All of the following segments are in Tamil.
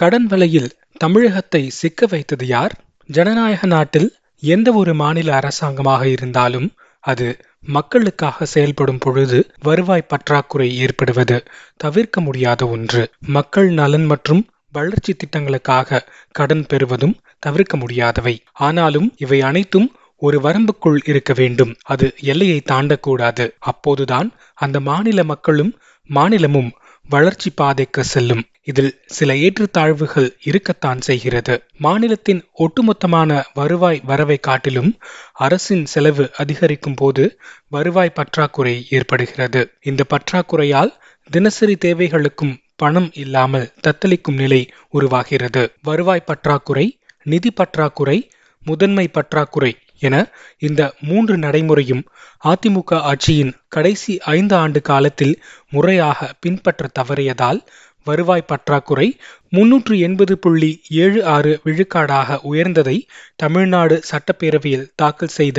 கடன் வலையில் தமிழகத்தை சிக்க வைத்தது யார்? ஜனநாயக நாட்டில் எந்த ஒரு மாநில அரசாங்கமாக இருந்தாலும் அது மக்களுக்காக செயல்படும் பொழுது வருவாய் பற்றாக்குறை ஏற்படுவது தவிர்க்க முடியாத ஒன்று. மக்கள் நலன் மற்றும் வளர்ச்சி திட்டங்களுக்காக கடன் பெறுவதும் தவிர்க்க முடியாதவை. ஆனாலும் இவை அனைத்தும் ஒரு வரம்புக்குள் இருக்க வேண்டும். அது எல்லையை தாண்டக்கூடாது. அப்போதுதான் அந்த மாநில மக்களும் மாநிலமும் வளர்ச்சி பாதைக்கு செல்லும். இதில் சில ஏற்றுத்தாழ்வுகள் இருக்கத்தான் செய்கிறது. மாநிலத்தின் ஒட்டுமொத்தமான வருவாய் வரவை காட்டிலும் அரசின் செலவு அதிகரிக்கும் போது வருவாய் பற்றாக்குறை ஏற்படுகிறது. இந்த பற்றாக்குறையால் தினசரி தேவைகளுக்கும் பணம் இல்லாமல் தத்தளிக்கும் நிலை உருவாகிறது. வருவாய் பற்றாக்குறை நிதி பற்றாக்குறை முதன்மை பற்றாக்குறை என இந்த மூன்று நடைமுறையும் அதிமுக ஆட்சியின் கடைசி ஐந்து ஆண்டு காலத்தில் முறையாக பின்பற்ற தவறியதால் வருவாய் பற்றாக்குறை முன்னூற்று எண்பது புள்ளி ஏழு ஆறு விழுக்காடாக உயர்ந்ததை தமிழ்நாடு சட்டப்பேரவையில் தாக்கல் செய்த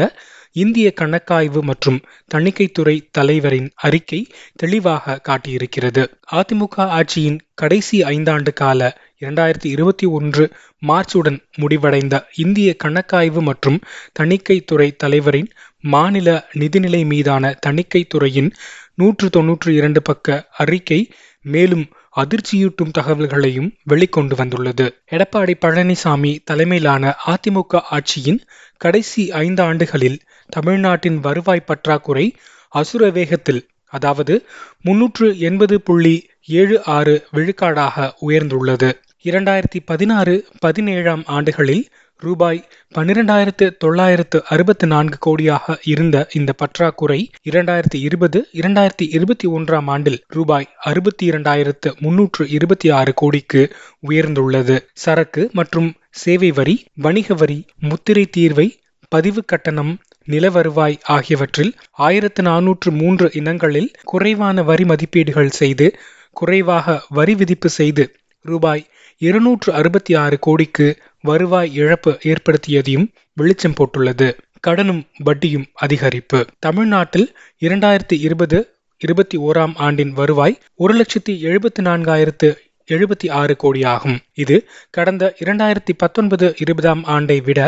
இந்திய கணக்காய்வு மற்றும் தணிக்கைத்துறை தலைவரின் அறிக்கை தெளிவாக காட்டியிருக்கிறது. அதிமுக ஆட்சியின் கடைசி ஐந்தாண்டு கால இரண்டாயிரத்தி இருபத்தி ஒன்று மார்ச்சுடன் முடிவடைந்த இந்திய கணக்காய்வு மற்றும் தணிக்கைத்துறை தலைவரின் மாநில நிதிநிலை மீதான தணிக்கைத்துறையின் நூற்று தொன்னூற்று இரண்டு பக்க அறிக்கை மேலும் அதிர்ச்சியூட்டும் தகவல்களையும் வெளிக்கொண்டு வந்துள்ளது. எடப்பாடி பழனிசாமி தலைமையிலான அதிமுக ஆட்சியின் கடைசி ஐந்து ஆண்டுகளில் தமிழ்நாட்டின் வருவாய் பற்றாக்குறை அசுர வேகத்தில் அதாவது முன்னூற்று எண்பது புள்ளி ஏழு ஆறு விழுக்காடாக உயர்ந்துள்ளது. இரண்டாயிரத்தி பதினாறு பதினேழாம் ஆண்டுகளில் ரூபாய் பன்னிரெண்டாயிரத்து தொள்ளாயிரத்து அறுபத்தி நான்கு கோடியாக இருந்த இந்த பற்றாக்குறை இரண்டாயிரத்தி இருபது இரண்டாயிரத்தி இருபத்தி ஒன்றாம் ஆண்டில் ரூபாய் அறுபத்தி இரண்டாயிரத்து முன்னூற்று இருபத்தி ஆறு கோடிக்கு உயர்ந்துள்ளது. சரக்கு மற்றும் சேவை வரி வணிக வரி முத்திரை தீர்வை பதிவு கட்டணம் நில வருவாய் ஆகியவற்றில் ஆயிரத்து நானூற்று மூன்று இனங்களில் குறைவான வரி மதிப்பீடுகள் செய்து குறைவாக வரி விதிப்பு செய்து ரூபாய் இருநூற்று அறுபத்தி ஆறு கோடிக்கு வருவாய் இழப்பு ஏற்படுத்தியதையும் வெளிச்சம் போட்டுள்ளது. கடனும் வட்டியும் அதிகரிப்பு. தமிழ்நாட்டில் இரண்டாயிரத்தி இருபது இருபத்தி ஓராம் ஆண்டின் வருவாய் ஒரு லட்சத்தி எழுபத்தி நான்காயிரத்து எழுபத்தி ஆறு கோடியாகும். இது கடந்த இரண்டாயிரத்தி பத்தொன்பது இருபதாம் ஆண்டை விட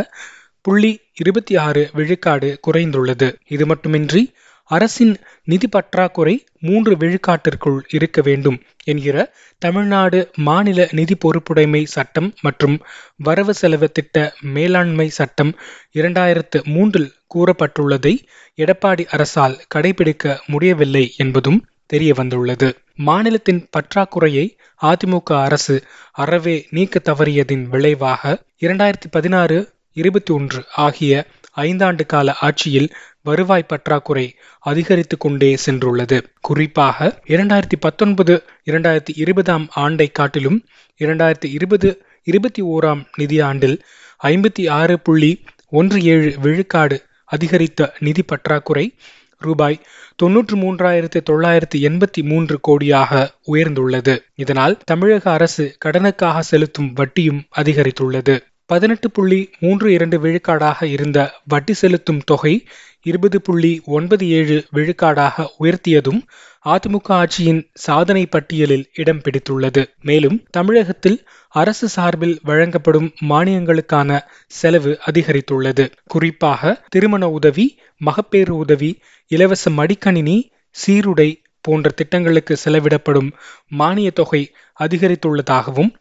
புள்ளி இருபத்தி ஆறு விழுக்காடு குறைந்துள்ளது. இது மட்டுமின்றி அரசின் நிதி பற்றாக்குறை மூன்று விழுக்காட்டிற்குள் இருக்க வேண்டும் என்கிற தமிழ்நாடு மாநில நிதி பொறுப்புடைமை சட்டம் மற்றும் வரவு செலவு திட்ட மேலாண்மை சட்டம் இரண்டாயிரத்து மூன்றில் கூறப்பட்டுள்ளதை எடப்பாடி அரசால் கடைபிடிக்க முடியவில்லை என்பதும் தெரிய வந்துள்ளது மாநிலத்தின் பற்றாக்குறையை அதிமுக அரசு அறவே நீக்க தவறியதின் விளைவாக இரண்டாயிரத்தி பதினாறு இருபத்தி ஒன்று ஆகிய ஐந்தாண்டு கால ஆட்சியில் வருவாய் பற்றாக்குறை அதிகரித்து கொண்டே சென்றுள்ளது. குறிப்பாக இரண்டாயிரத்தி பத்தொன்பது இரண்டாயிரத்தி இருபதாம் ஆண்டை காட்டிலும் இரண்டாயிரத்தி இருபது இருபத்தி ஓராம் நிதியாண்டில் ஐம்பத்தி ஆறு புள்ளி ஒன்று ஏழு விழுக்காடு அதிகரித்த நிதி பற்றாக்குறை ரூபாய் தொன்னூற்று மூன்றாயிரத்து தொள்ளாயிரத்து எண்பத்தி மூன்று கோடியாக உயர்ந்துள்ளது. இதனால் தமிழக அரசு கடனுக்காக செலுத்தும் வட்டியும் அதிகரித்துள்ளது. பதினெட்டு புள்ளி மூன்று இரண்டு விழுக்காடாக இருந்த வட்டி செலுத்தும் தொகை இருபது புள்ளி ஒன்பது ஏழு விழுக்காடாக உயர்த்தியதும் அதிமுக ஆட்சியின் சாதனை பட்டியலில் இடம் பிடித்துள்ளது. மேலும் தமிழகத்தில் அரசு சார்பில் வழங்கப்படும் மானியங்களுக்கான செலவு அதிகரித்துள்ளது. குறிப்பாக திருமண உதவி மகப்பேறு உதவி இலவச மடிக்கணினி சீருடை போன்ற திட்டங்களுக்கு செலவிடப்படும் மானிய தொகை அதிகரித்துள்ளதாகவும்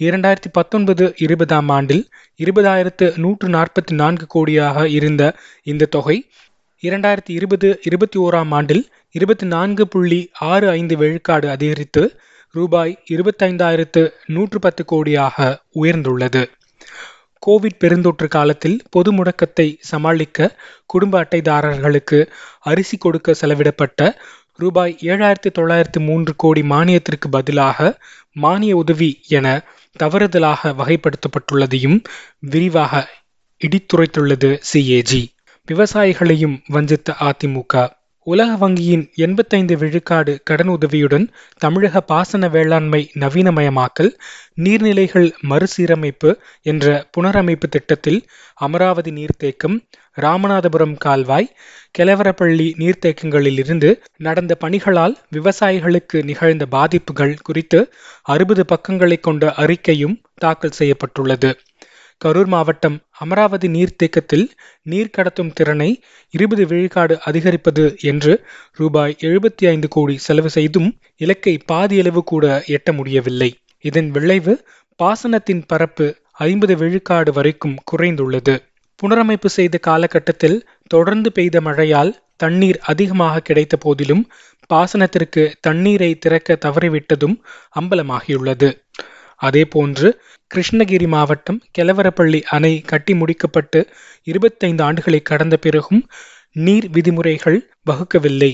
இரண்டாயிரத்தி பத்தொன்பது இருபதாம் ஆண்டில் இருபதாயிரத்து நூற்று நாற்பத்தி நான்கு கோடியாக இருந்த இந்த தொகை இரண்டாயிரத்தி இருபது இருபத்தி ஓராம் ஆண்டில் இருபத்தி நான்கு புள்ளி ஆறு ஐந்து விழுக்காடு அதிகரித்து ரூபாய் இருபத்தைந்தாயிரத்து நூற்று பத்து கோடியாக உயர்ந்துள்ளது. கோவிட் பெருந்தொற்று காலத்தில் பொது முடக்கத்தை சமாளிக்க குடும்ப அட்டைதாரர்களுக்கு அரிசி கொடுக்க செலவிடப்பட்ட ரூபாய் ஏழாயிரத்தி தொள்ளாயிரத்தி மூன்று கோடி மானியத்திற்கு பதிலாக மானிய உதவி என தவறுதலாக வகைப்படுத்தப்பட்டுள்ளதையும் விரிவாக இடித்துரைத்துள்ளது சிஏஜி விவசாயிகளையும் வஞ்சித்த அதிமுக உலக வங்கியின் எண்பத்தைந்து விழுக்காடு கடன் உதவியுடன் தமிழக பாசன வேளாண்மை நவீனமயமாக்கல் நீர்நிலைகள் மறுசீரமைப்பு என்ற புனரமைப்பு திட்டத்தில் அமராவதி நீர்த்தேக்கம் ராமநாதபுரம் கால்வாய் கெலவரப்பள்ளி நீர்த்தேக்கங்களிலிருந்து நடந்த பணிகளால் விவசாயிகளுக்கு நிகழ்ந்த பாதிப்புகள் குறித்து அறுபது பக்கங்களை கொண்ட அறிக்கையும் தாக்கல் செய்யப்பட்டுள்ளது. கரூர் மாவட்டம் அமராவதி நீர்த்தேக்கத்தில் நீர் கடத்தும் திறனை இருபது விழுக்காடு அதிகரிப்பது என்று ரூபாய் எழுபத்தி ஐந்து கோடி செலவு செய்தும் இலக்கை பாதியளவு கூட எட்ட முடியவில்லை. இதன் விளைவு பாசனத்தின் பரப்பு ஐம்பது விழுக்காடு வரைக்கும் குறைந்துள்ளது. புனரமைப்பு செய்த காலகட்டத்தில் தொடர்ந்து பெய்த மழையால் தண்ணீர் அதிகமாக கிடைத்த போதிலும் பாசனத்திற்கு தண்ணீரை திறக்க தவறிவிட்டதும் அம்பலமாகியுள்ளது. அதேபோன்று கிருஷ்ணகிரி மாவட்டம் கெலவரப்பள்ளி அணை கட்டி முடிக்கப்பட்டு இருபத்தைந்து ஆண்டுகளை கடந்த பிறகும் நீர் விதிமுறைகள் வகுக்கவில்லை.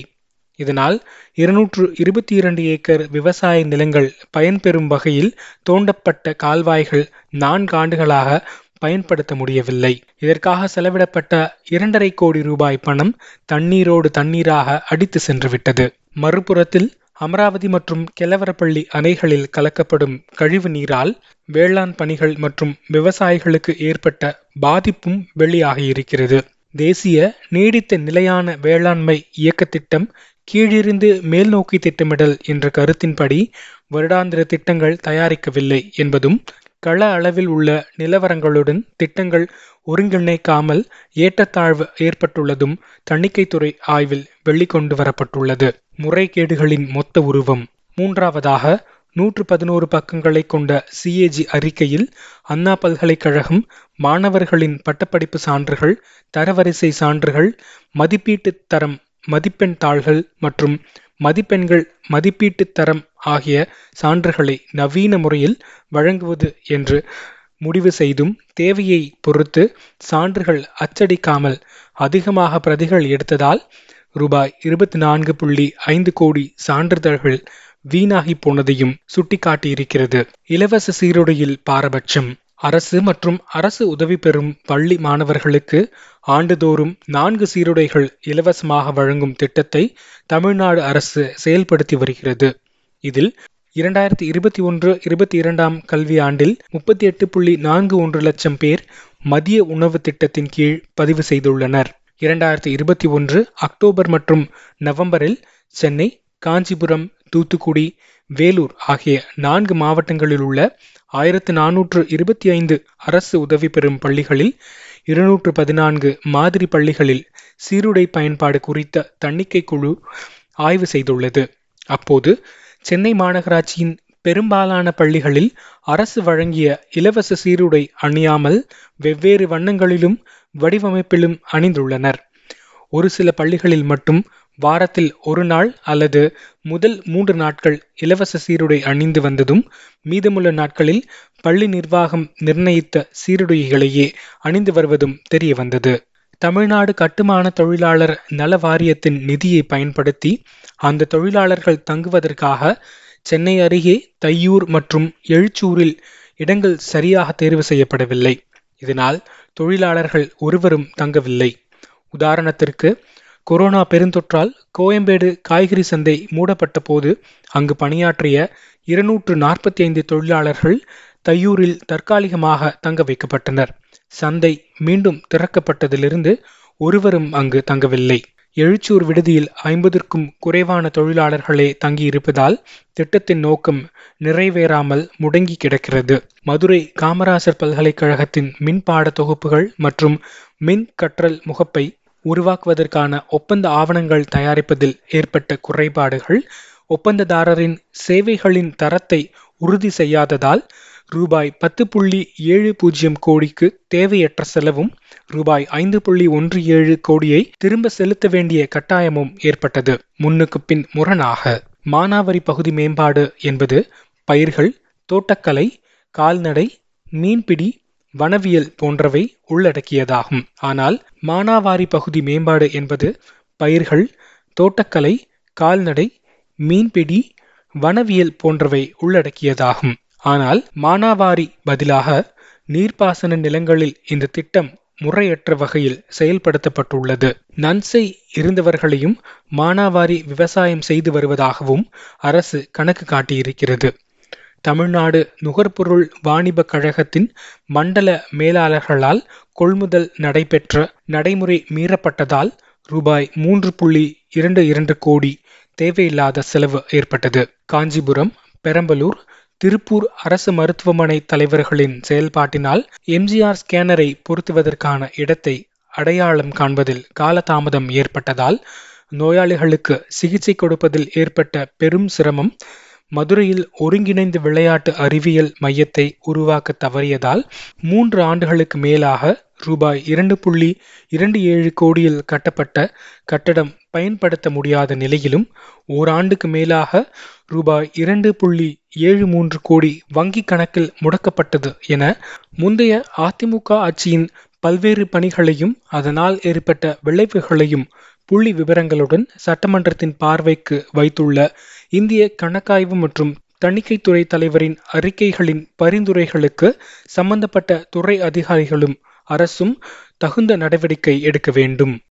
இதனால் இருநூற்று இருபத்தி இரண்டு ஏக்கர் விவசாய நிலங்கள் பயன்பெறும் வகையில் தோண்டப்பட்ட கால்வாய்கள் நான்கு ஆண்டுகளாக பயன்படுத்த முடியவில்லை. இதற்காக செலவிடப்பட்ட இரண்டரை கோடி ரூபாய் பணம் தண்ணீரோடு தண்ணீராக அடித்து சென்றுவிட்டது. மறுபுறத்தில் அமராவதி மற்றும் கெலவரப்பள்ளி அணைகளில் கலக்கப்படும் கழிவு நீரால் வேளாண் பணிகள் மற்றும் விவசாயிகளுக்கு ஏற்பட்ட பாதிப்பும் வெளியாகியிருக்கிறது தேசிய நீடித்த நிலையான வேளாண்மை இயக்க திட்டம் கீழிருந்து மேல்நோக்கி திட்டமிடல் என்ற கருத்தின்படி வருடாந்திர திட்டங்கள் தயாரிக்கவில்லை என்பதும் கள அளவில் உள்ள நிலவரங்களுடன் திட்டங்கள் ஒருங்கிணைக்காமல் ஏற்றத்தாழ்வு ஏற்பட்டுள்ளதும் தணிக்கைத்துறை ஆய்வில் வெளிக்கொண்டு வரப்பட்டுள்ளது முறைகேடுகளின் மொத்த உருவம். மூன்றாவதாக நூற்று பதினோரு பக்கங்களை கொண்ட சிஏஜி அறிக்கையில் அண்ணா பல்கலைக்கழகம் மாணவர்களின் பட்டப்படிப்பு சான்றுகள் தரவரிசை சான்றுகள் மதிப்பீட்டு தரம் மதிப்பெண் தாள்கள் மற்றும் மதிப்பெண்கள் மதிப்பீட்டு தரம் ஆகிய சான்றுகளை நவீன முறையில் வழங்குவது என்று முடிவு செய்தும் தேவையை பொறுத்து சான்றுகள் அச்சடிக்காமல் அதிகமாக பிரதிகள் எடுத்ததால் ரூபாய் இருபத்தி நான்கு புள்ளி ஐந்து கோடி சான்றிதழ்கள் வீணாகி போனதையும் சுட்டிக்காட்டியிருக்கிறது. இலவச சீருடையில் பாரபட்சம். அரசு மற்றும் அரசு உதவி பெறும் பள்ளி மாணவர்களுக்கு ஆண்டுதோறும் நான்கு சீருடைகள் இலவசமாக வழங்கும் திட்டத்தை தமிழ்நாடு அரசு செயல்படுத்தி வருகிறது. இதில் இரண்டாயிரத்தி இருபத்தி ஒன்று இருபத்தி இரண்டாம் கல்வியாண்டில் முப்பத்தி எட்டு புள்ளி நான்கு ஒன்று லட்சம் பேர் மதிய உணவு திட்டத்தின் கீழ் பதிவு செய்துள்ளனர். இரண்டாயிரத்தி இருபத்தி ஒன்று அக்டோபர் மற்றும் நவம்பரில் சென்னை காஞ்சிபுரம் தூத்துக்குடி வேலூர் ஆகிய நான்கு மாவட்டங்களில் உள்ள ஆயிரத்து நானூற்று இருபத்தி ஐந்து அரசு உதவி பெறும் பள்ளிகளில் இருநூற்று பதினான்கு மாதிரி பள்ளிகளில் சீருடை பயன்பாடு குறித்த தணிக்கை குழு ஆய்வு செய்துள்ளது. அப்போது சென்னை மாநகராட்சியின் பெரும்பாலான பள்ளிகளில் அரசு வழங்கிய இலவச சீருடை அணியாமல் வெவ்வேறு வண்ணங்களிலும் வடிவமைப்பிலும் அணிந்துள்ளனர். ஒரு சில பள்ளிகளில் மட்டும் வாரத்தில் ஒரு நாள் அல்லது முதல் மூன்று நாட்கள் இலவச சீருடை அணிந்து வந்ததும் மீதமுள்ள நாட்களில் பள்ளி நிர்வாகம் நிர்ணயித்த சீருடைகளையே அணிந்து வருவதும் தெரிய வந்தது தமிழ்நாடு கட்டுமான தொழிலாளர் நல வாரியத்தின் நிதியை பயன்படுத்தி அந்த தொழிலாளர்கள் தங்குவதற்காக சென்னை அருகே தையூர் மற்றும் எழுச்சூரில் இடங்கள் சரியாக தேர்வு செய்யப்படவில்லை. இதனால் தொழிலாளர்கள் ஒருவரும் தங்கவில்லை. உதாரணத்திற்கு கொரோனா பெருந்தொற்றால் கோயம்பேடு காய்கறி சந்தை மூடப்பட்ட போது அங்கு பணியாற்றிய இருநூற்று நாற்பத்தி ஐந்து தொழிலாளர்கள் தையூரில் தற்காலிகமாக தங்க வைக்கப்பட்டனர். சந்தை மீண்டும் திறக்கப்பட்டதிலிருந்து ஒருவரும் அங்கு தங்கவில்லை. எழுச்சூர் விடுதியில் ஐம்பதற்கும் குறைவான தொழிலாளர்களே தங்கியிருப்பதால் திட்டத்தின் நோக்கம் நிறைவேறாமல் முடங்கி கிடக்கிறது. மதுரை காமராசர் பல்கலைக்கழகத்தின் மின் பாட தொகுப்புகள் மற்றும் மின் கற்றல் முகப்பை உருவாக்குவதற்கான ஒப்பந்த ஆவணங்கள் தயாரிப்பதில் ஏற்பட்ட குறைபாடுகள் ஒப்பந்ததாரரின் சேவைகளின் தரத்தை உறுதி செய்யாததால் ரூபாய் பத்து புள்ளி ஏழு பூஜ்ஜியம் கோடிக்கு தேவையற்ற செலவும் ரூபாய் ஐந்து புள்ளி ஒன்று ஏழு கோடியை திரும்ப செலுத்த வேண்டிய கட்டாயமும் ஏற்பட்டது. முன்னுக்கு பின் முரணாக மானாவரி பகுதி மேம்பாடு என்பது பயிர்கள் தோட்டக்கலை கால்நடை மீன்பிடி வனவியல் போன்றவை உள்ளடக்கியதாகும். ஆனால் மானாவாரி பகுதி மேம்பாடு என்பது பயிர்கள் தோட்டக்கலை கால்நடை மீன்பிடி வனவியல் போன்றவை உள்ளடக்கியதாகும். ஆனால் மானாவாரி பதிலாக நீர்ப்பாசன நிலங்களில் இந்த திட்டம் முறையற்ற வகையில் செயல்படுத்தப்பட்டுள்ளது. நன்சை இருந்தவர்களையும் மானாவாரி விவசாயம் செய்து வருவதாகவும் அரசு கணக்கு காட்டியிருக்கிறது. தமிழ்நாடு நுகர்பொருள் வாணிப கழகத்தின் மண்டல மேலாளர்களால் கொள்முதல் நடைபெற்ற நடைமுறை மீறப்பட்டதால் ரூபாய் மூன்று புள்ளி இரண்டு இரண்டு கோடி தேவையில்லாத செலவு ஏற்பட்டது. காஞ்சிபுரம் பெரம்பலூர் திருப்பூர் அரசு மருத்துவமனை தலைவர்களின் செயல்பாட்டினால் எம்ஜிஆர் ஸ்கேனரை பொருத்துவதற்கான இடத்தை அடையாளம் காண்பதில் காலதாமதம் ஏற்பட்டதால் நோயாளிகளுக்கு சிகிச்சை கொடுப்பதில் ஏற்பட்ட பெரும் சிரமம் மதுரையில் ஒருங்கிணைந்த விளையாட்டு அறிவியல் மையத்தை உருவாக்க தவறியதால் மூன்று ஆண்டுகளுக்கு மேலாக ரூபாய் இரண்டு புள்ளி இரண்டு ஏழு கோடியில் கட்டப்பட்ட கட்டடம் பயன்படுத்த முடியாத நிலையிலும் ஓராண்டுக்கு மேலாக ரூபாய் இரண்டு புள்ளி ஏழு மூன்று கோடி வங்கி கணக்கில் முடக்கப்பட்டது என முந்தைய அதிமுக ஆட்சியின் பல்வேறு பணிகளையும் அதனால் ஏற்பட்ட விளைவுகளையும் புள்ளி விவரங்களுடன் சட்டமன்றத்தின் பார்வைக்கு வைத்துள்ள இந்திய கணக்காய்வு மற்றும் தணிக்கைத்துறை தலைவரின் அறிக்கைகளின் பரிந்துரைகளுக்கு சம்பந்தப்பட்ட துறை அதிகாரிகளும் அரசும் தகுந்த நடவடிக்கை எடுக்க வேண்டும்.